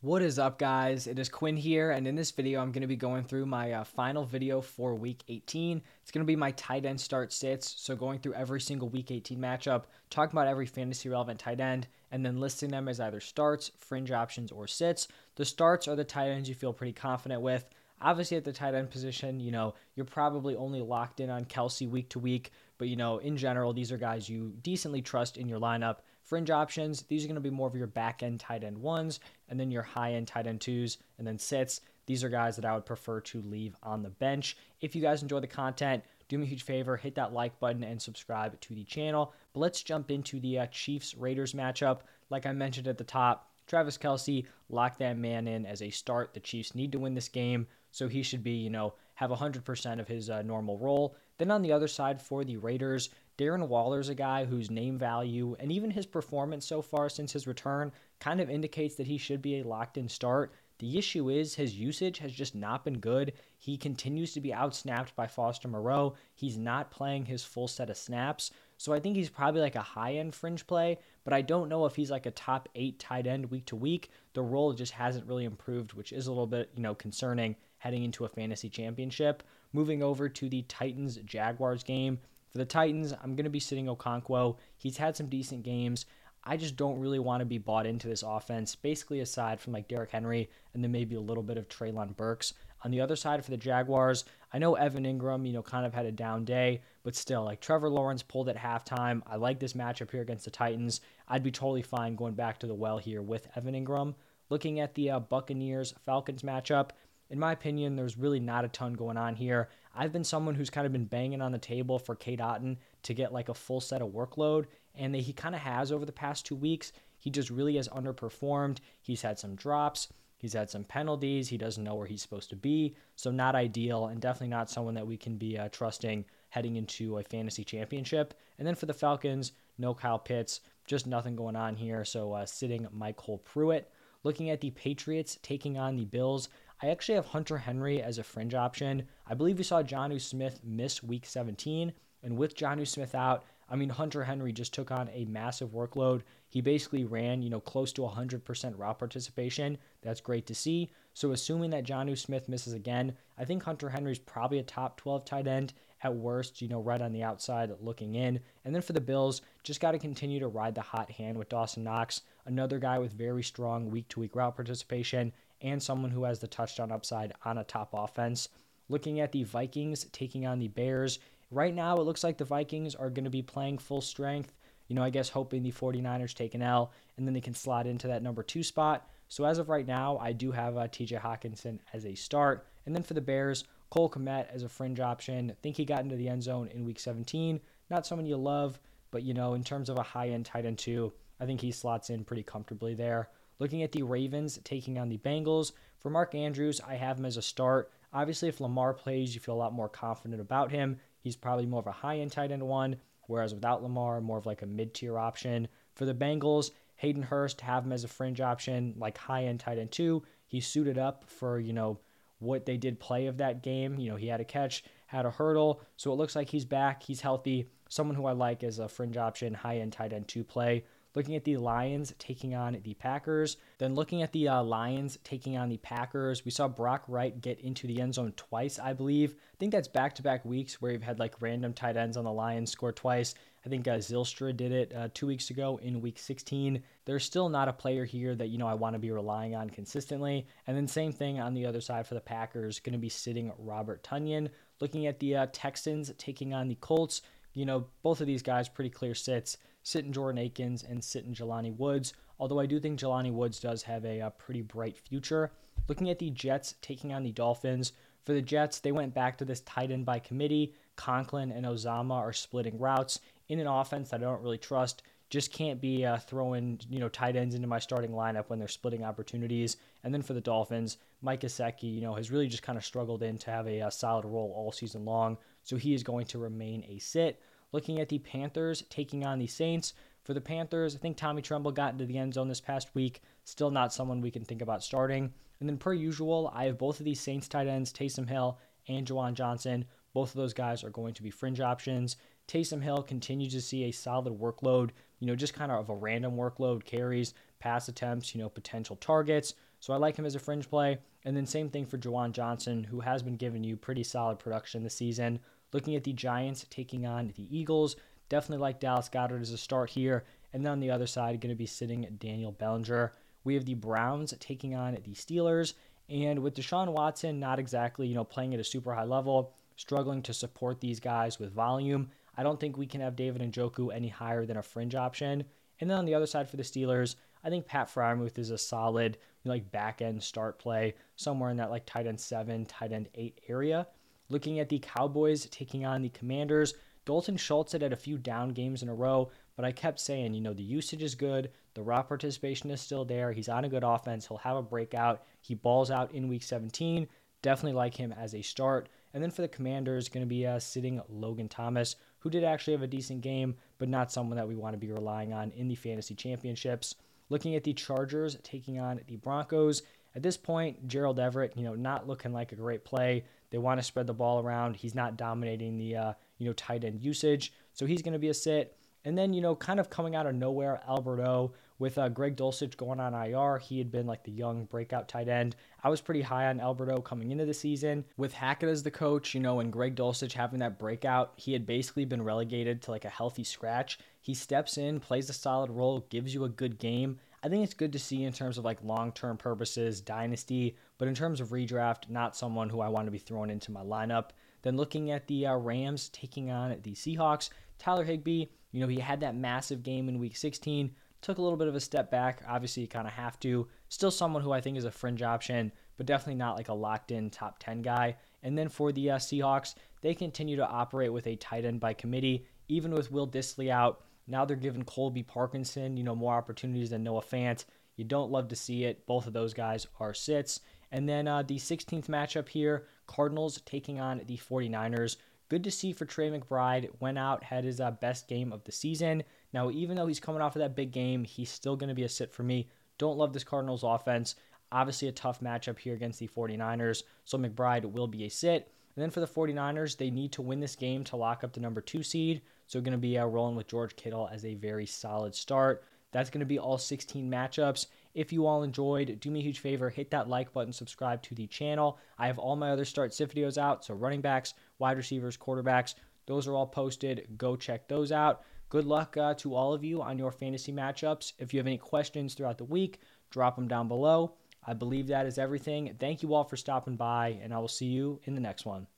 What is up, guys? It is Quinn here, and in this video, I'm going to be going through my uh, final video for Week 18. It's going to be my tight end start sits, so going through every single Week 18 matchup, talking about every fantasy relevant tight end, and then listing them as either starts, fringe options, or sits. The starts are the tight ends you feel pretty confident with. Obviously, at the tight end position, you know, you're probably only locked in on Kelce week to week, but, you know, in general, these are guys you decently trust in your lineup. Fringe options, these are going to be more of your back end tight end ones, and then your high end tight end twos, and then sits. These are guys that I would prefer to leave on the bench. If you guys enjoy the content, do me a huge favor, hit that like button and subscribe to the channel. But let's jump into the uh, Chiefs Raiders matchup. Like I mentioned at the top, Travis Kelce locked that man in as a start. The Chiefs need to win this game, so he should be, you know, have 100% of his uh, normal role. Then on the other side for the Raiders, Darren Waller's a guy whose name value and even his performance so far since his return kind of indicates that he should be a locked in start. The issue is his usage has just not been good. He continues to be outsnapped by Foster Moreau. He's not playing his full set of snaps. So I think he's probably like a high end fringe play, but I don't know if he's like a top eight tight end week to week. The role just hasn't really improved, which is a little bit, you know, concerning heading into a fantasy championship. Moving over to the Titans Jaguars game. For the Titans, I'm going to be sitting Okonkwo. He's had some decent games. I just don't really want to be bought into this offense, basically aside from like Derrick Henry and then maybe a little bit of Treylon Burks. On the other side for the Jaguars, I know Evan Engram, you know, kind of had a down day, but still, like Trevor Lawrence pulled at halftime. I like this matchup here against the Titans. I'd be totally fine going back to the well here with Evan Engram. Looking at the uh, Buccaneers Falcons matchup, in my opinion, there's really not a ton going on here. I've been someone who's kind of been banging on the table for Cade Otton to get like a full set of workload, and that he kind of has over the past two weeks. He just really has underperformed. He's had some drops. He's had some penalties. He doesn't know where he's supposed to be. So, not ideal, and definitely not someone that we can be uh, trusting heading into a fantasy championship. And then for the Falcons, no Kyle Pitts, just nothing going on here. So, uh, sitting MyCole Pruitt. Looking at the Patriots taking on the Bills, I actually have Hunter Henry as a fringe option. I believe we saw Jonnu Smith miss week 17. And with Jonnu Smith out, I mean, Hunter Henry just took on a massive workload. He basically ran, you know, close to 100% route participation. That's great to see. So, assuming that Jonnu Smith misses again, I think Hunter Henry's probably a top 12 tight end at worst, you know, right on the outside looking in. And then for the Bills, just got to continue to ride the hot hand with Dawson Knox, another guy with very strong week to week route participation and someone who has the touchdown upside on a top offense. Looking at the Vikings taking on the Bears, right now it looks like the Vikings are going to be playing full strength. You know, I guess hoping the 49ers take an L and then they can slot into that number two spot. So as of right now, I do have uh, TJ Hockenson as a start. And then for the Bears, Cole Kmet as a fringe option. I think he got into the end zone in week 17. Not someone you love, but you know, in terms of a high end tight end two, I think he slots in pretty comfortably there. Looking at the Ravens taking on the Bengals, for Mark Andrews, I have him as a start. Obviously, if Lamar plays, you feel a lot more confident about him. He's probably more of a high end tight end one, whereas without Lamar, more of like a mid tier option. For the Bengals, Hayden Hurst, have him as a fringe option, like high end tight end two. He's suited up for, you know, what they did play of that game. You know, he had a catch, had a hurdle. So it looks like he's back. He's healthy. Someone who I like as a fringe option, high end tight end two play looking at the Lions taking on the Packers. Then looking at the uh, Lions taking on the Packers, we saw Brock Wright get into the end zone twice, I believe. I think that's back to back weeks where you've had like random tight ends on the Lions score twice. I think uh, Zylstra did it uh, two weeks ago in week 16. There's still not a player here that, you know, I want to be relying on consistently. And then same thing on the other side for the Packers, going to be sitting Robert Tonyan. Looking at the uh, Texans taking on the Colts, you know, both of these guys pretty clear sits sit in Jordan Akins and sit in Jelani Woods. Although I do think Jelani Woods does have a, a pretty bright future. Looking at the Jets taking on the Dolphins, for the Jets, they went back to this tight end by committee. Conklin and Uzomah are splitting routes in an offense that I don't really trust. Just can't be uh, throwing you know tight ends into my starting lineup when they're splitting opportunities. And then for the Dolphins, Mike Gesicki, you know, has really just kind of struggled in to have a, a solid role all season long. So he is going to remain a sit. Looking at the Panthers taking on the Saints. For the Panthers, I think Tommy Tremble got into the end zone this past week. Still not someone we can think about starting. And then, per usual, I have both of these Saints tight ends, Taysom Hill and Juwan Johnson. Both of those guys are going to be fringe options. Taysom Hill continues to see a solid workload, you know, just kind of a random workload, carries, pass attempts, you know, potential targets. So I like him as a fringe play. And then same thing for Juwan Johnson, who has been giving you pretty solid production this season. Looking at the Giants taking on the Eagles, definitely like Dallas Goedert as a start here. And then on the other side, going to be sitting Daniel Bellinger. We have the Browns taking on the Steelers. And with Deshaun Watson not exactly, you know, playing at a super high level, struggling to support these guys with volume, I don't think we can have David and Njoku any higher than a fringe option. And then on the other side for the Steelers, I think Pat Freiermuth is a solid, like back end start play somewhere in that like tight end seven, tight end eight area. Looking at the Cowboys taking on the Commanders, Dalton Schultz had had a few down games in a row, but I kept saying, you know, the usage is good, the route participation is still there. He's on a good offense. He'll have a breakout. He balls out in week 17. Definitely like him as a start. And then for the Commanders, going to be uh, sitting Logan Thomas, who did actually have a decent game, but not someone that we want to be relying on in the fantasy championships. Looking at the Chargers taking on the Broncos. At this point, Gerald Everett, you know, not looking like a great play. They want to spread the ball around. He's not dominating the uh, you know tight end usage, so he's going to be a sit. And then, you know, kind of coming out of nowhere, Alberto with uh, Greg Dulcich going on IR. He had been like the young breakout tight end. I was pretty high on Alberto coming into the season. With Hackett as the coach, you know, and Greg Dulcich having that breakout, he had basically been relegated to like a healthy scratch. He steps in, plays a solid role, gives you a good game. I think it's good to see in terms of like long term purposes, dynasty, but in terms of redraft, not someone who I want to be throwing into my lineup. Then looking at the uh, Rams taking on the Seahawks, Tyler Higbee, you know, he had that massive game in week 16, took a little bit of a step back. Obviously, you kind of have to. Still someone who I think is a fringe option, but definitely not like a locked in top 10 guy. And then for the uh, Seahawks, they continue to operate with a tight end by committee, even with Will Dissly out. Now they're giving Colby Parkinson, you know, more opportunities than Noah Fant. You don't love to see it. Both of those guys are sits. And then uh, the 16th matchup here Cardinals taking on the 49ers. Good to see for Trey McBride. Went out, had his uh, best game of the season. Now, even though he's coming off of that big game, he's still going to be a sit for me. Don't love this Cardinals offense. Obviously, a tough matchup here against the 49ers. So McBride will be a sit. And then for the 49ers, they need to win this game to lock up the number two seed. So going to be uh, rolling with George Kittle as a very solid start. That's going to be all 16 matchups. If you all enjoyed, do me a huge favor, hit that like button, subscribe to the channel. I have all my other start sit videos out, so running backs, wide receivers, quarterbacks, those are all posted. Go check those out. Good luck uh, to all of you on your fantasy matchups. If you have any questions throughout the week, drop them down below. I believe that is everything. Thank you all for stopping by, and I will see you in the next one.